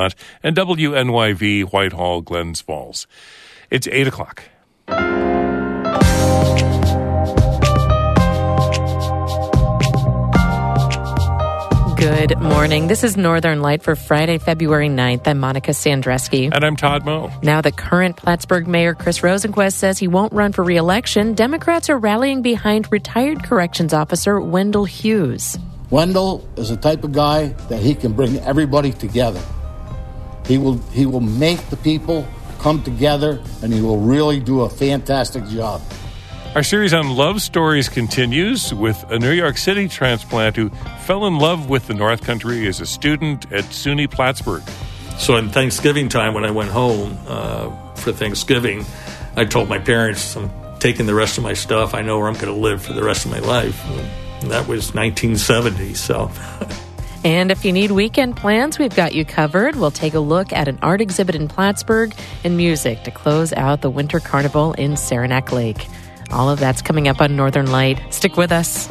and WNYV Whitehall, Glens Falls. It's 8 o'clock. Good morning. This is Northern Light for Friday, February 9th. I'm Monica Sandreczki. And I'm Todd Moe. Now, the current Plattsburgh Mayor Chris Rosenquist says he won't run for reelection. Democrats are rallying behind retired corrections officer Wendell Hughes. Wendell is the type of guy that he can bring everybody together. He will he will make the people come together and he will really do a fantastic job. Our series on love stories continues with a New York City transplant who fell in love with the North Country as a student at SUNY Plattsburgh. So, in Thanksgiving time, when I went home uh, for Thanksgiving, I told my parents, I'm taking the rest of my stuff. I know where I'm going to live for the rest of my life. And that was 1970. So. And if you need weekend plans, we've got you covered. We'll take a look at an art exhibit in Plattsburgh and music to close out the Winter Carnival in Saranac Lake. All of that's coming up on Northern Light. Stick with us.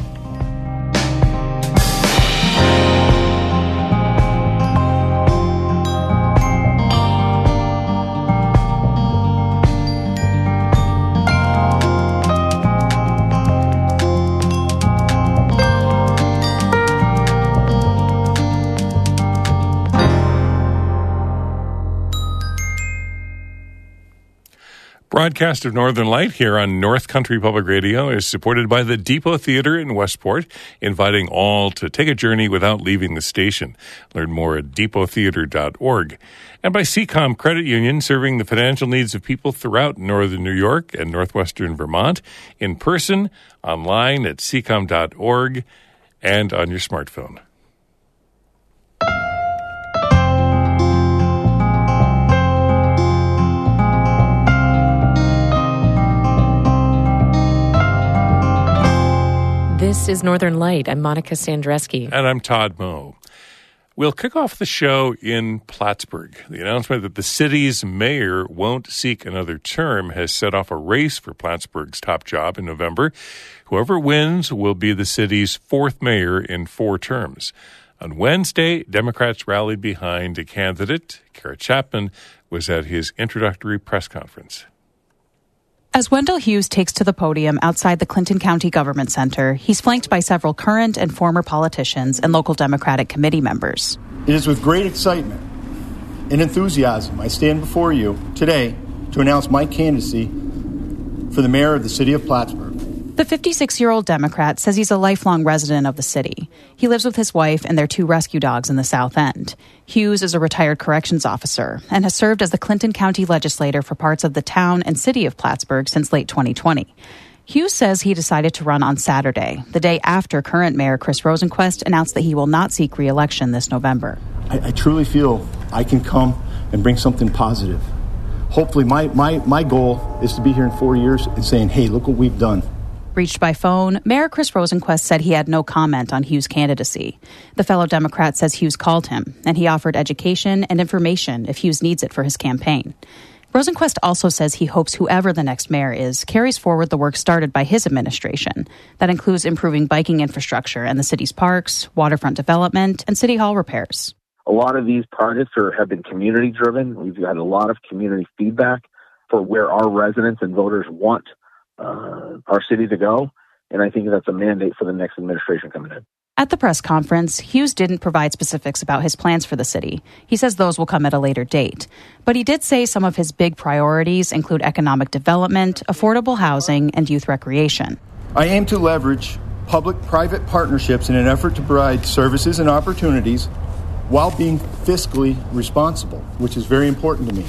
Broadcast of Northern Light here on North Country Public Radio is supported by the Depot Theater in Westport, inviting all to take a journey without leaving the station. Learn more at depottheater.org. And by SeaComm Credit Union, serving the financial needs of people throughout northern New York and northwestern Vermont, in person, online at seacomm.org, and on your smartphone. This is Northern Light. I'm Monica Sandreczki. And I'm Todd Moe. We'll kick off the show in Plattsburgh. The announcement that the city's mayor won't seek another term has set off a race for Plattsburgh's top job in November. Whoever wins will be the city's fourth mayor in four terms. On Wednesday, Democrats rallied behind a candidate. Cara Chapman was at his introductory press conference. As Wendell Hughes takes to the podium outside the Clinton County Government Center, he's flanked by several current and former politicians and local Democratic committee members. It is with great excitement and enthusiasm I stand before you today to announce my candidacy for the mayor of the city of Plattsburgh. The 56 year old Democrat says he's a lifelong resident of the city. He lives with his wife and their two rescue dogs in the South End. Hughes is a retired corrections officer and has served as the Clinton County legislator for parts of the town and city of Plattsburgh since late 2020. Hughes says he decided to run on Saturday, the day after current Mayor Chris Rosenquist announced that he will not seek reelection this November. I, I truly feel I can come and bring something positive. Hopefully, my, my, my goal is to be here in four years and saying, hey, look what we've done. Reached by phone, Mayor Chris Rosenquist said he had no comment on Hughes' candidacy. The fellow Democrat says Hughes called him, and he offered education and information if Hughes needs it for his campaign. Rosenquist also says he hopes whoever the next mayor is carries forward the work started by his administration. That includes improving biking infrastructure and the city's parks, waterfront development, and city hall repairs. A lot of these projects are, have been community driven. We've had a lot of community feedback for where our residents and voters want uh, our city to go. And I think that's a mandate for the next administration coming in. At the press conference, Hughes didn't provide specifics about his plans for the city. He says those will come at a later date. But he did say some of his big priorities include economic development, affordable housing, and youth recreation. I aim to leverage public private partnerships in an effort to provide services and opportunities while being fiscally responsible, which is very important to me.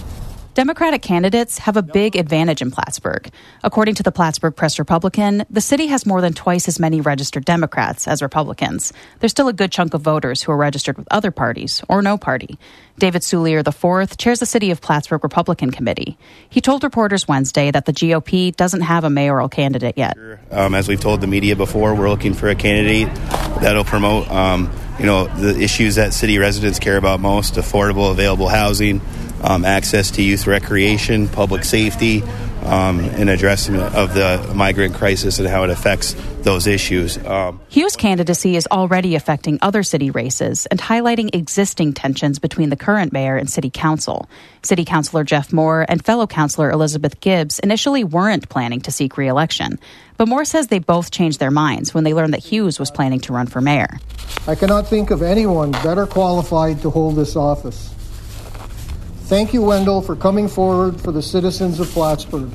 Democratic candidates have a big advantage in Plattsburgh. According to the Plattsburgh Press Republican, the city has more than twice as many registered Democrats as Republicans. There's still a good chunk of voters who are registered with other parties or no party. David Soulier IV chairs the City of Plattsburgh Republican Committee. He told reporters Wednesday that the GOP doesn't have a mayoral candidate yet. Um, as we've told the media before, we're looking for a candidate that'll promote, um, you know, the issues that city residents care about most: affordable, available housing, um, access to youth recreation, public safety, um, and addressing of the migrant crisis and how it affects those issues. Um, Hughes' candidacy is already affecting other city races and highlighting existing tensions between the current mayor and city council. City Councilor Jeff Moore and fellow councilor Elizabeth Gibbs initially weren't planning to seek re-election, but Moore says they both changed their minds when they learned that Hughes was planning to run for mayor. I cannot think of anyone better qualified to hold this office. Thank you, Wendell, for coming forward for the citizens of Plattsburgh.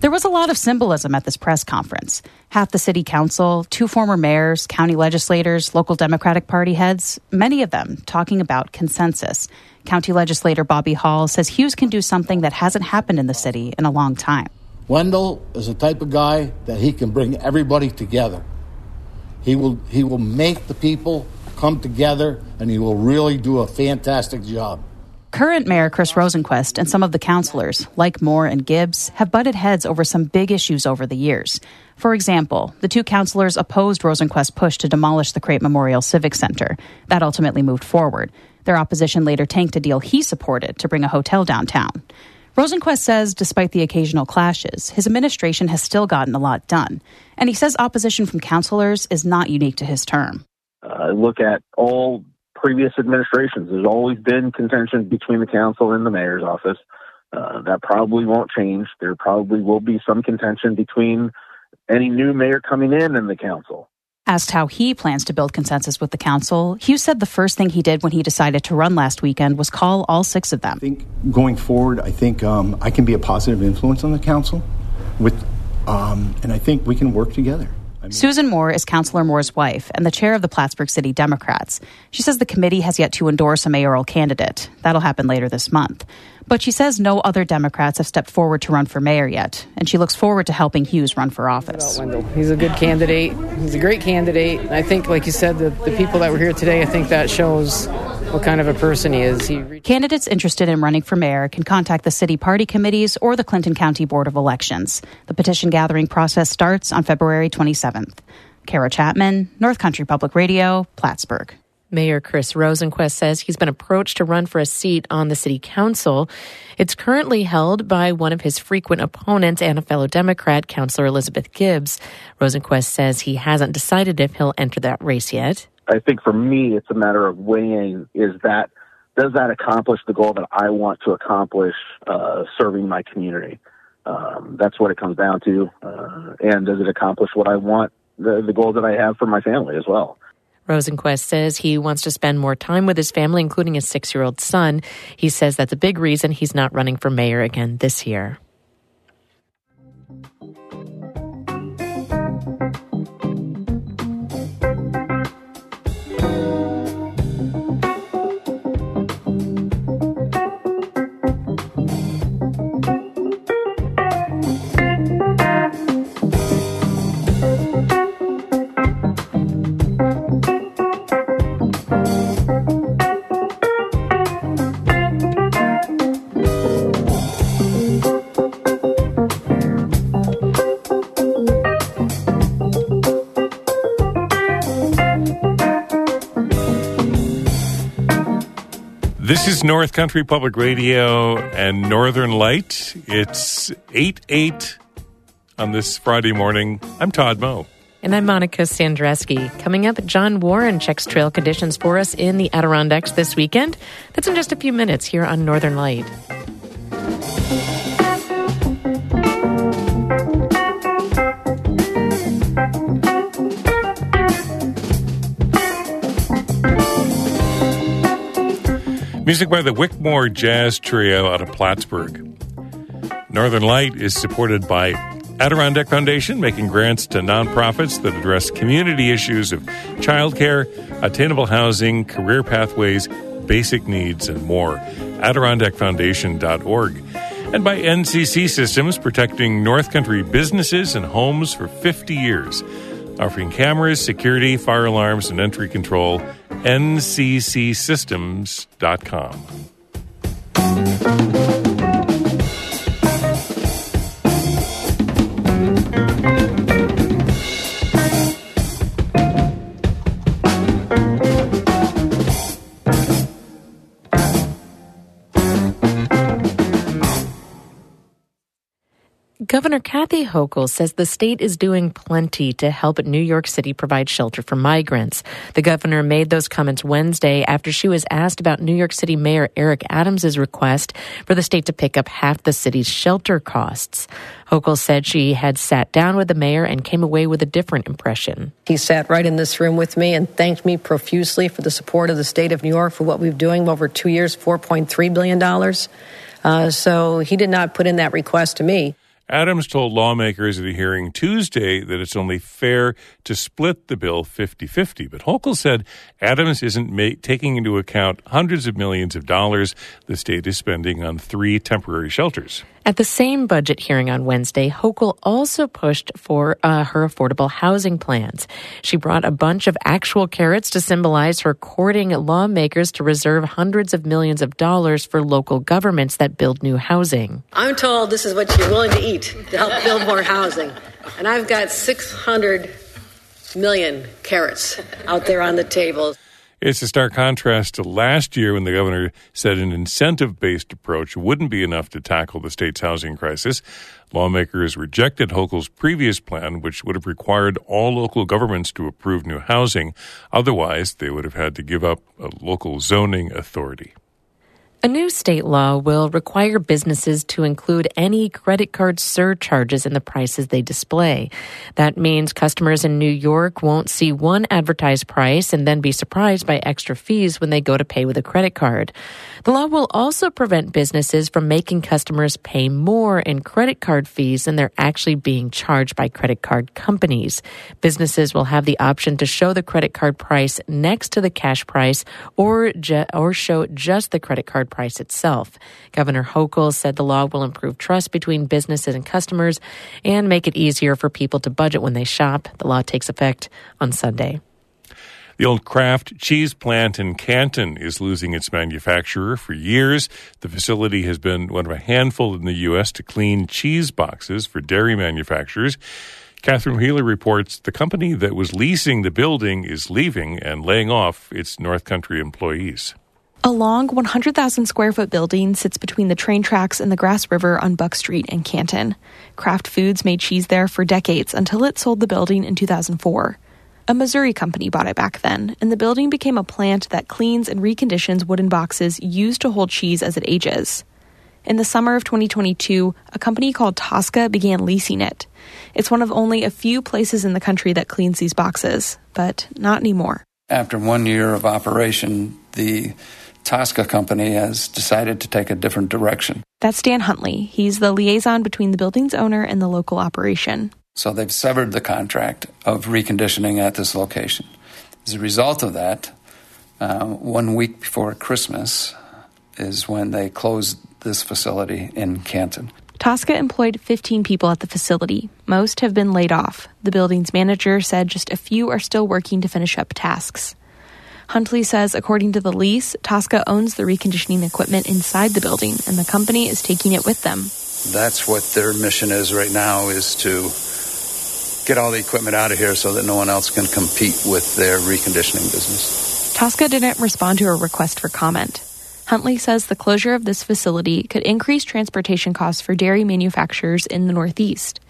There was a lot of symbolism at this press conference. Half the city council, two former mayors, county legislators, local Democratic Party heads, many of them talking about consensus. County legislator Bobby Hall says Hughes can do something that hasn't happened in the city in a long time. Wendell is the type of guy that he can bring everybody together. He will he will make the people come together and he will really do a fantastic job. Current Mayor Chris Rosenquist and some of the councilors, like Moore and Gibbs, have butted heads over some big issues over the years. For example, the two councilors opposed Rosenquist's push to demolish the Crete Memorial Civic Center. That ultimately moved forward. Their opposition later tanked a deal he supported to bring a hotel downtown. Rosenquist says despite the occasional clashes, his administration has still gotten a lot done. And he says opposition from councilors is not unique to his term. Uh, look at all previous administrations. There's always been contention between the council and the mayor's office. Uh, that probably won't change. There probably will be some contention between any new mayor coming in and the council. Asked how he plans to build consensus with the council, Hughes said the first thing he did when he decided to run last weekend was call all six of them. I think going forward, I think um, I can be a positive influence on the council, with, um, and I think we can work together. Susan Moore is Councillor Moore's wife and the chair of the Plattsburgh City Democrats. She says the committee has yet to endorse a mayoral candidate. That'll happen later this month. But she says no other Democrats have stepped forward to run for mayor yet, and she looks forward to helping Hughes run for office. Wendell. He's a good candidate. He's a great candidate. And I think, like you said, the, the people that were here today, I think that shows what kind of a person he is. He Candidates interested in running for mayor can contact the city party committees or the Clinton County Board of Elections. The petition gathering process starts on February 27th. Cara Chapman, North Country Public Radio, Plattsburgh. Mayor Chris Rosenquist says he's been approached to run for a seat on the city council. It's currently held by one of his frequent opponents and a fellow Democrat, Councillor Elizabeth Gibbs. Rosenquist says he hasn't decided if he'll enter that race yet. I think for me, it's a matter of weighing is that does that accomplish the goal that I want to accomplish uh, serving my community? Um, that's what it comes down to. Uh, and does it accomplish what I want, the, the goals that I have for my family as well? Rosenquist says he wants to spend more time with his family, including his six year old son. He says that's a big reason he's not running for mayor again this year. This is North Country Public Radio and Northern Light. It's 8 8 on this Friday morning. I'm Todd Moe. And I'm Monica Sandreczki. Coming up, John Warren checks trail conditions for us in the Adirondacks this weekend. That's in just a few minutes here on Northern Light. Music by the Wickmore Jazz Trio out of Plattsburgh. Northern Light is supported by Adirondack Foundation, making grants to nonprofits that address community issues of childcare, attainable housing, career pathways, basic needs, and more. AdirondackFoundation.org. And by NCC Systems, protecting North Country businesses and homes for 50 years. Offering cameras, security, fire alarms, and entry control. NCCSystems.com. Governor Kathy Hochul says the state is doing plenty to help New York City provide shelter for migrants. The governor made those comments Wednesday after she was asked about New York City Mayor Eric Adams' request for the state to pick up half the city's shelter costs. Hochul said she had sat down with the mayor and came away with a different impression. He sat right in this room with me and thanked me profusely for the support of the state of New York for what we've doing over two years, $4.3 billion. Uh, so he did not put in that request to me. Adams told lawmakers at a hearing Tuesday that it's only fair to split the bill 50 50. But Hochul said Adams isn't ma- taking into account hundreds of millions of dollars the state is spending on three temporary shelters. At the same budget hearing on Wednesday, Hochul also pushed for uh, her affordable housing plans. She brought a bunch of actual carrots to symbolize her courting lawmakers to reserve hundreds of millions of dollars for local governments that build new housing. I'm told this is what you're willing to eat to help build more housing. And I've got 600 million carrots out there on the table. It's a stark contrast to last year when the governor said an incentive based approach wouldn't be enough to tackle the state's housing crisis. Lawmakers rejected Hochul's previous plan, which would have required all local governments to approve new housing. Otherwise, they would have had to give up a local zoning authority. A new state law will require businesses to include any credit card surcharges in the prices they display. That means customers in New York won't see one advertised price and then be surprised by extra fees when they go to pay with a credit card. The law will also prevent businesses from making customers pay more in credit card fees than they're actually being charged by credit card companies. Businesses will have the option to show the credit card price next to the cash price or ju- or show just the credit card price itself. Governor Hochul said the law will improve trust between businesses and customers and make it easier for people to budget when they shop. The law takes effect on Sunday. The old Kraft cheese plant in Canton is losing its manufacturer for years. The facility has been one of a handful in the U.S. to clean cheese boxes for dairy manufacturers. Catherine Wheeler reports the company that was leasing the building is leaving and laying off its North Country employees. A long 100,000 square foot building sits between the train tracks and the Grass River on Buck Street in Canton. Kraft Foods made cheese there for decades until it sold the building in 2004. A Missouri company bought it back then, and the building became a plant that cleans and reconditions wooden boxes used to hold cheese as it ages. In the summer of 2022, a company called Tosca began leasing it. It's one of only a few places in the country that cleans these boxes, but not anymore. After one year of operation, the Tosca company has decided to take a different direction. That's Dan Huntley. He's the liaison between the building's owner and the local operation. So they've severed the contract of reconditioning at this location. As a result of that, uh, one week before Christmas is when they closed this facility in Canton. Tosca employed 15 people at the facility. Most have been laid off. The building's manager said just a few are still working to finish up tasks. Huntley says, according to the lease, Tosca owns the reconditioning equipment inside the building, and the company is taking it with them. That's what their mission is right now: is to get all the equipment out of here so that no one else can compete with their reconditioning business. Tosca didn't respond to a request for comment. Huntley says the closure of this facility could increase transportation costs for dairy manufacturers in the Northeast.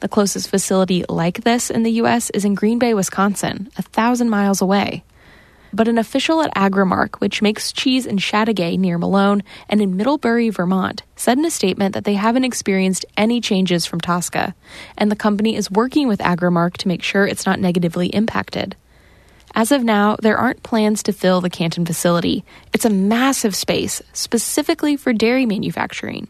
The closest facility like this in the U.S. is in Green Bay, Wisconsin, a thousand miles away. But an official at Agri-Mark, which makes cheese in Chateauguay near Malone and in Middlebury, Vermont, said in a statement that they haven't experienced any changes from Tosca, and the company is working with Agri-Mark to make sure it's not negatively impacted. As of now, there aren't plans to fill the Canton facility. It's a massive space, specifically for dairy manufacturing.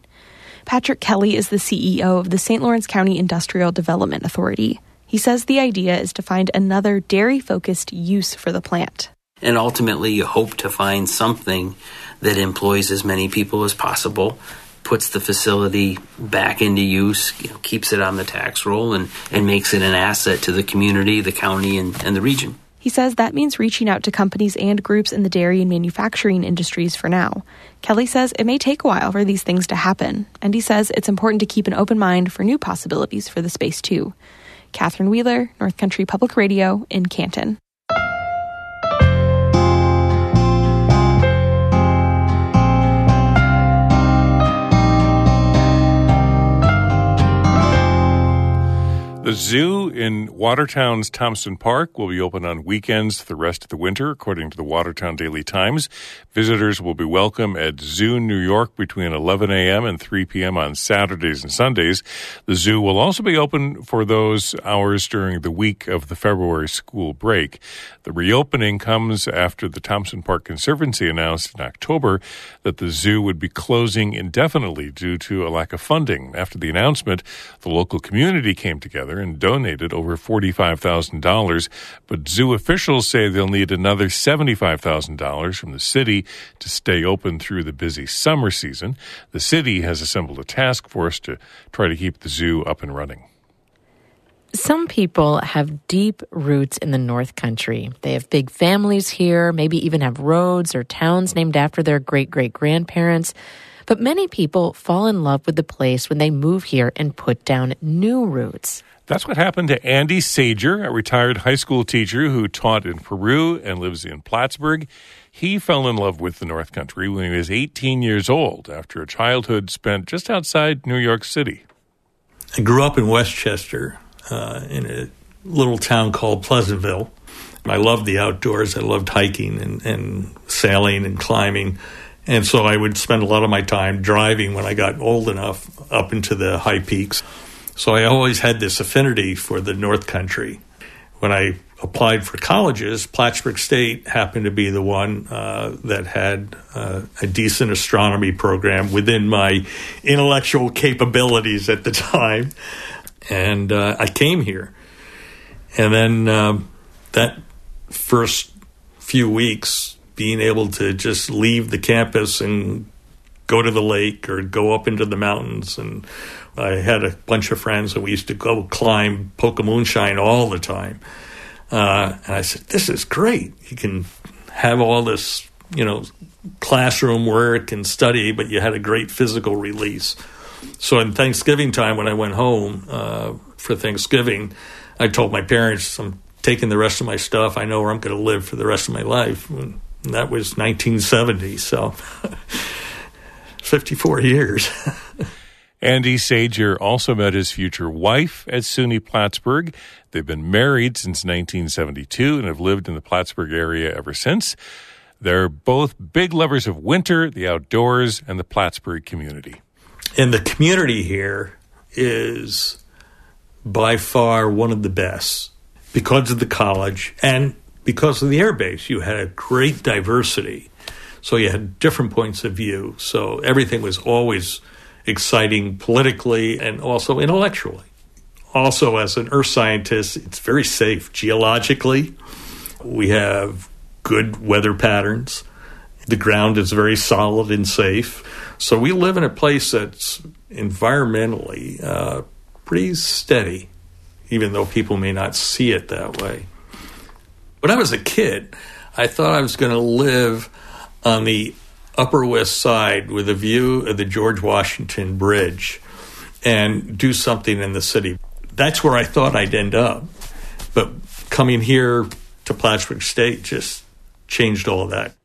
Patrick Kelly is the CEO of the St. Lawrence County Industrial Development Authority. He says the idea is to find another dairy focused use for the plant. And ultimately, you hope to find something that employs as many people as possible, puts the facility back into use, you know, keeps it on the tax roll, and, and makes it an asset to the community, the county, and, and the region. He says that means reaching out to companies and groups in the dairy and manufacturing industries for now. Kelly says it may take a while for these things to happen, and he says it's important to keep an open mind for new possibilities for the space too. Catherine Wheeler, North Country Public Radio in Canton. The zoo in Watertown's Thompson Park will be open on weekends the rest of the winter, according to the Watertown Daily Times. Visitors will be welcome at Zoo New York between 11 a.m. and 3 p.m. on Saturdays and Sundays. The zoo will also be open for those hours during the week of the February school break. The reopening comes after the Thompson Park Conservancy announced in October that the zoo would be closing indefinitely due to a lack of funding. After the announcement, the local community came together and donated over $45,000, but zoo officials say they'll need another $75,000 from the city to stay open through the busy summer season. The city has assembled a task force to try to keep the zoo up and running. Some people have deep roots in the North Country. They have big families here, maybe even have roads or towns named after their great great grandparents. But many people fall in love with the place when they move here and put down new roots. That's what happened to Andy Sager, a retired high school teacher who taught in Peru and lives in Plattsburgh. He fell in love with the North Country when he was 18 years old after a childhood spent just outside New York City. I grew up in Westchester uh, in a little town called Pleasantville. I loved the outdoors. I loved hiking and, and sailing and climbing. And so I would spend a lot of my time driving when I got old enough up into the high peaks. So I always had this affinity for the North Country. When I applied for colleges, Plattsburgh State happened to be the one uh, that had uh, a decent astronomy program within my intellectual capabilities at the time. And uh, I came here. And then um, that first few weeks, being able to just leave the campus and go to the lake or go up into the mountains. And I had a bunch of friends and we used to go climb Poke-O-Moonshine all the time. Uh, and I said, this is great. You can have all this, you know, classroom work and study, but you had a great physical release. So in Thanksgiving time, when I went home uh, for Thanksgiving, I told my parents, I'm taking the rest of my stuff. I know where I'm going to live for the rest of my life. That was 1970, so 54 years. Andy Sager also met his future wife at SUNY Plattsburgh. They've been married since 1972 and have lived in the Plattsburgh area ever since. They're both big lovers of winter, the outdoors, and the Plattsburgh community. And the community here is by far one of the best because of the college and because of the airbase. You had a great diversity. So you had different points of view. So everything was always exciting politically and also intellectually. Also, as an earth scientist, it's very safe geologically. We have good weather patterns. The ground is very solid and safe. So we live in a place that's environmentally uh, pretty steady, even though people may not see it that way. When I was a kid, I thought I was going to live on the Upper West Side with a view of the George Washington Bridge and do something in the city. That's where I thought I'd end up. But coming here to Plattsburgh State just changed all of that.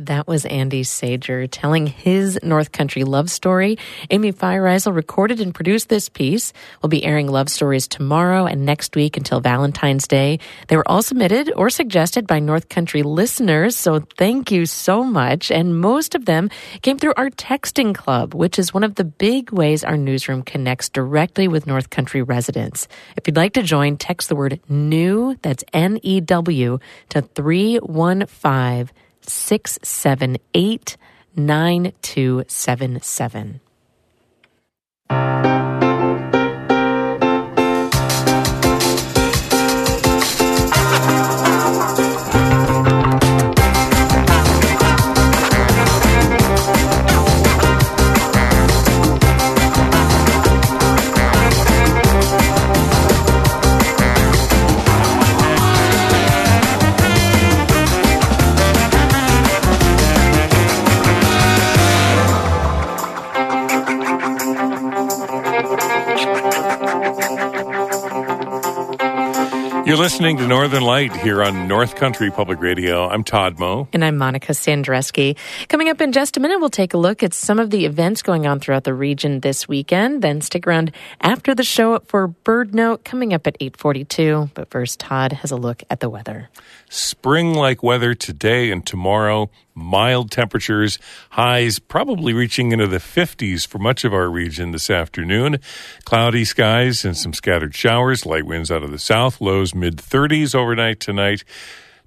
That was Andy Sager telling his North Country love story. Amy Feiereisel recorded and produced this piece. We'll be airing love stories tomorrow and next week until Valentine's Day. They were all submitted or suggested by North Country listeners, so thank you so much. And most of them came through our texting club, which is one of the big ways our newsroom connects directly with North Country residents. If you'd like to join, text the word new, that's N E W, to 315- 678 9277. You're listening to Northern Light here on North Country Public Radio. I'm Todd Moe. And I'm Monica Sandreczki. Coming up in just a minute, we'll take a look at some of the events going on throughout the region this weekend. Then stick around after the show for Bird Note coming up at 842. But first, Todd has a look at the weather. Spring like weather today and tomorrow. Mild temperatures, highs probably reaching into the 50s for much of our region this afternoon. Cloudy skies and some scattered showers, light winds out of the south, lows mid 30s overnight tonight.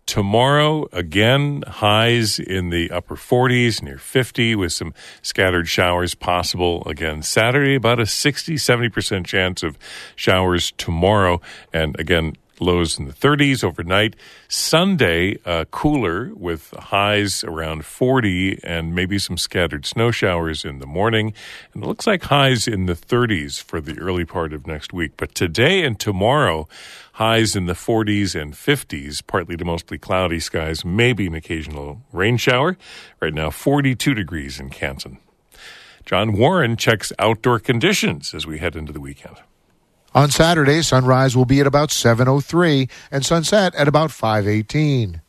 Tomorrow, again, highs in the upper 40s, near 50, with some scattered showers possible. Again, Saturday, about a 60, 70% chance of showers tomorrow. And again, lows in the 30s overnight. Sunday, uh, cooler with highs around 40 and maybe some scattered snow showers in the morning. And it looks like highs in the 30s for the early part of next week. But today and tomorrow, highs in the 40s and 50s, partly to mostly cloudy skies, maybe an occasional rain shower. Right now, 42 degrees in Canton. John Warren checks outdoor conditions as we head into the weekend. On Saturday, sunrise will be at about 7:03 and sunset at about 5:18.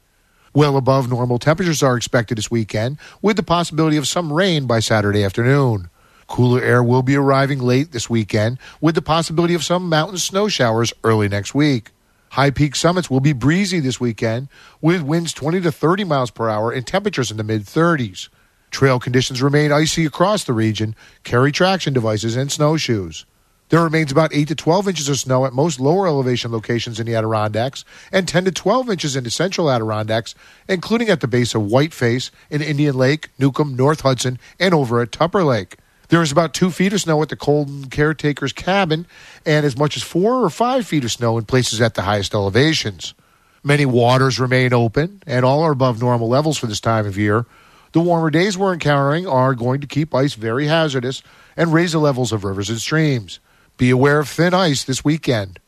Well above normal temperatures are expected this weekend with the possibility of some rain by Saturday afternoon. Cooler air will be arriving late this weekend with the possibility of some mountain snow showers early next week. High peak summits will be breezy this weekend with winds 20 to 30 miles per hour and temperatures in the mid 30s. Trail conditions remain icy across the region. Carry traction devices and snowshoes. There remains about 8 to 12 inches of snow at most lower elevation locations in the Adirondacks and 10 to 12 inches in the central Adirondacks, including at the base of Whiteface in Indian Lake, Newcomb, North Hudson, and over at Tupper Lake. There is about two feet of snow at the Colden caretaker's cabin and as much as four or five feet of snow in places at the highest elevations. Many waters remain open and all are above normal levels for this time of year. The warmer days we're encountering are going to keep ice very hazardous and raise the levels of rivers and streams. Be aware of thin ice this weekend.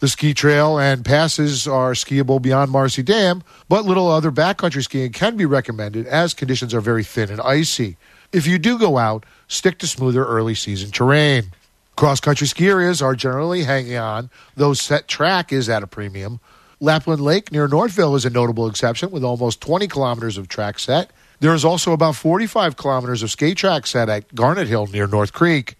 The ski trail and passes are skiable beyond Marcy Dam, but little other backcountry skiing can be recommended as conditions are very thin and icy. If you do go out, stick to smoother early season terrain. Cross country ski areas are generally hanging on, though set track is at a premium. Lapland Lake near Northville is a notable exception with almost 20 kilometers of track set. There is also about 45 kilometers of skate track set at Garnet Hill near North Creek.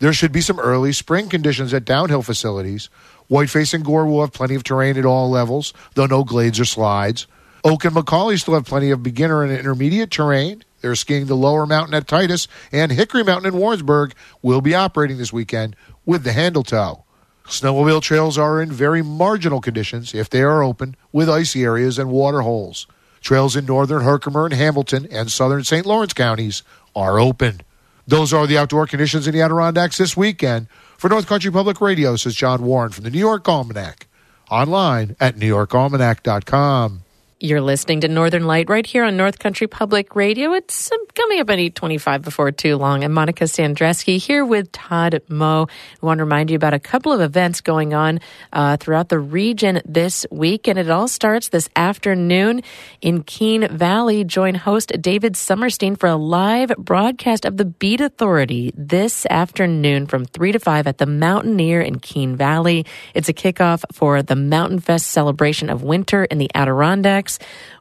There should be some early spring conditions at downhill facilities. Whiteface and Gore will have plenty of terrain at all levels, though no glades or slides. Oak and McCauley still have plenty of beginner and intermediate terrain. They're skiing the lower mountain at Titus, and Hickory Mountain in Warrensburg will be operating this weekend with the handle tow. Snowmobile trails are in very marginal conditions if they are open, with icy areas and water holes. Trails in northern Herkimer and Hamilton and southern St. Lawrence counties are open. Those are the outdoor conditions in the Adirondacks this weekend. For North Country Public Radio, says John Warren from the New York Almanack. Online at newyorkalmanack.com. You're listening to Northern Light right here on North Country Public Radio. It's um, coming up at 825 before too long. I'm Monica Sandreczki here with Todd Moe. I want to remind you about a couple of events going on uh, throughout the region this week. And it all starts this afternoon in Keene Valley. Join host David Sommerstein for a live broadcast of the Beat Authority this afternoon from 3 to 5 at the Mountaineer in Keene Valley. It's a kickoff for the Mountain Fest celebration of winter in the Adirondacks.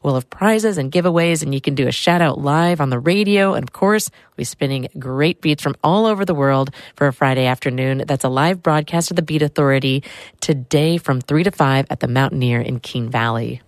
We'll have prizes and giveaways, and you can do a shout out live on the radio. And of course, we'll be spinning great beats from all over the world for a Friday afternoon. That's a live broadcast of the Beat Authority today from 3 to 5 at the Mountaineer in Keene Valley.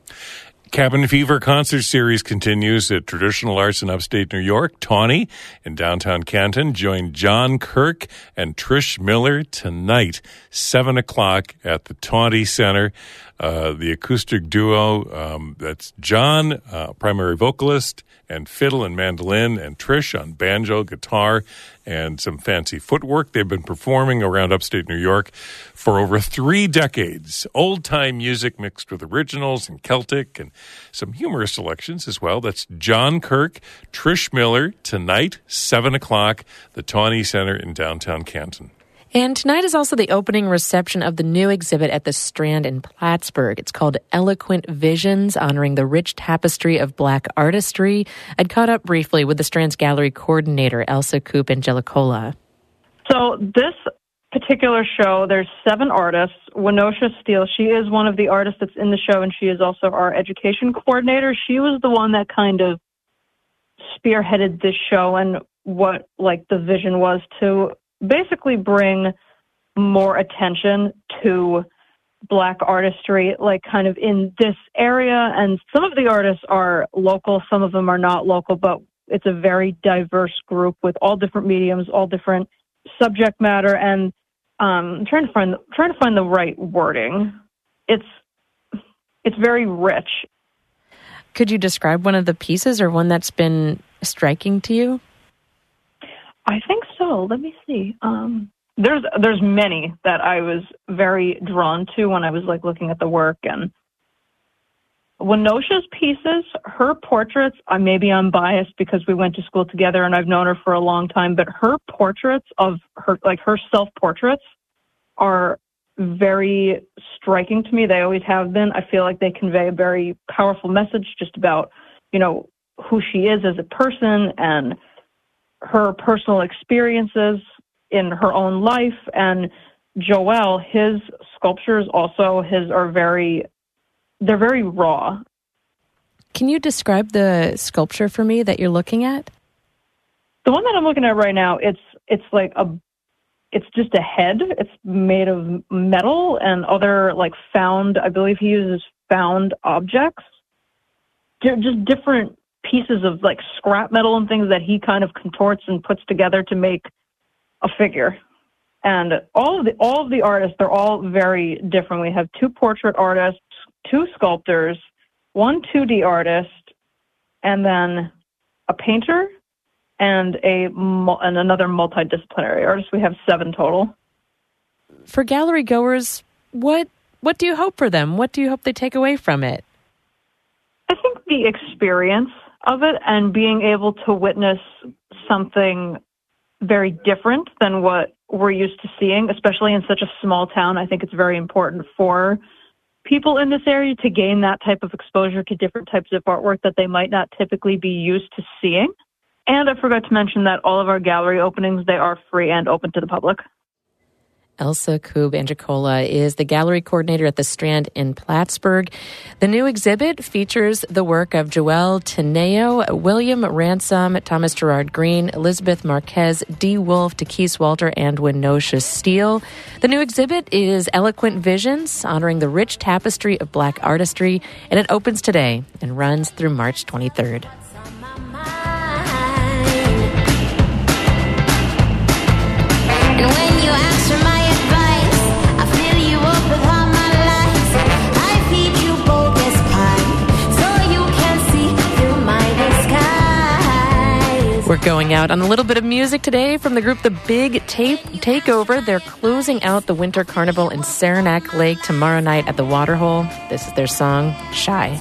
Cabin Fever concert series continues at Traditional Arts in upstate New York. TAUNY in downtown Canton. Join John Kirk and Trish Miller tonight, 7 o'clock at the TAUNY Center. Uh, the acoustic duo, um, that's John, uh, primary vocalist, and fiddle and mandolin, and Trish on banjo, guitar, and some fancy footwork. They've been performing around upstate New York for over three decades. Old time music mixed with originals and Celtic and some humorous selections as well. That's John Kirk, Trish Miller, tonight, 7 o'clock, the TAUNY Center in downtown Canton. And tonight is also the opening reception of the new exhibit at the Strand in Plattsburgh. It's called Eloquent Visions, honoring the rich tapestry of Black artistry. I'd caught up briefly with the Strand's gallery coordinator, Elsa Coop Angelicola. So this particular show, there's seven artists. Winosha Steele, she is one of the artists that's in the show, and she is also our education coordinator. She was the one that kind of spearheaded this show and what like the vision was to basically bring more attention to black artistry like kind of in this area and some of the artists are local some of them are not local but it's a very diverse group with all different mediums all different subject matter and um, trying to find trying to find the right wording. It's it's very rich. Could you describe one of the pieces or one that's been striking to you? I think so. Let me see. Um, there's there's many that I was very drawn to when I was like looking at the work and Winosha's pieces, her portraits, I maybe I'm biased because we went to school together and I've known her for a long time, but her portraits of her, like her self portraits are very striking to me. They always have been. I feel like they convey a very powerful message just about, you know, who she is as a person and her personal experiences in her own life. And Joel, his sculptures also his are very they're very raw. Can you describe the sculpture for me that you're looking at? The one that I'm looking at right now, it's it's like a it's just a head. It's made of metal and other like found, I believe he uses found objects. Just different pieces of like scrap metal and things that he kind of contorts and puts together to make a figure. And all of the all of the artists, they're all very different. We have two portrait artists, two sculptors, one 2D artist, and then a painter and a and another multidisciplinary artist. We have seven total. For gallery goers, what what do you hope for them? What do you hope they take away from it? I think the experience of it and being able to witness something very different than what we're used to seeing, especially in such a small town. I think it's very important for people in this area to gain that type of exposure to different types of artwork that they might not typically be used to seeing. And I forgot to mention that all of our gallery openings, they are free and open to the public. Elsa Koob Angicola is the gallery coordinator at the Strand in Plattsburgh. The new exhibit features the work of Joel Teneo, William Ransom, Thomas Gerard Green, Elizabeth Marquez, D. Wolfe, DeKees Walter, and Winosha Steele. The new exhibit is Eloquent Visions, honoring the rich tapestry of black artistry, and it opens today and runs through March 23rd. We're going out on a little bit of music today from the group The Big Tape Takeover. They're closing out the Winter Carnival in Saranac Lake tomorrow night at the Waterhole. This is their song, Shy.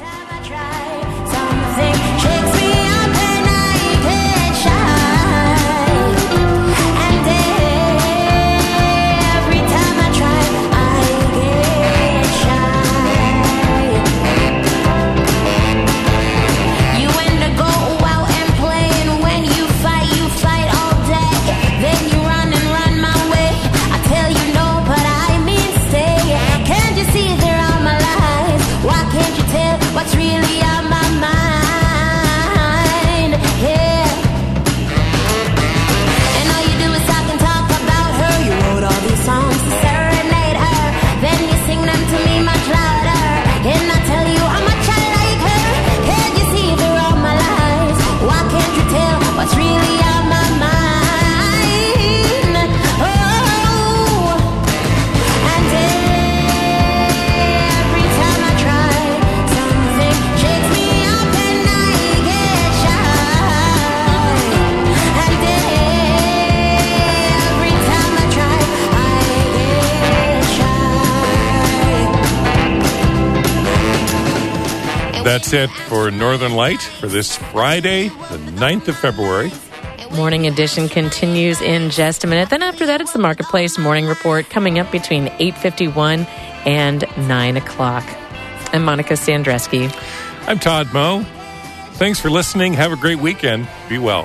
That's it for Northern Light for this Friday, the 9th of February. Morning edition continues in just a minute. Then after that, it's the Marketplace Morning Report coming up between 8.51 and 9 o'clock. I'm Monica Sandreczki. I'm Todd Moe. Thanks for listening. Have a great weekend. Be well.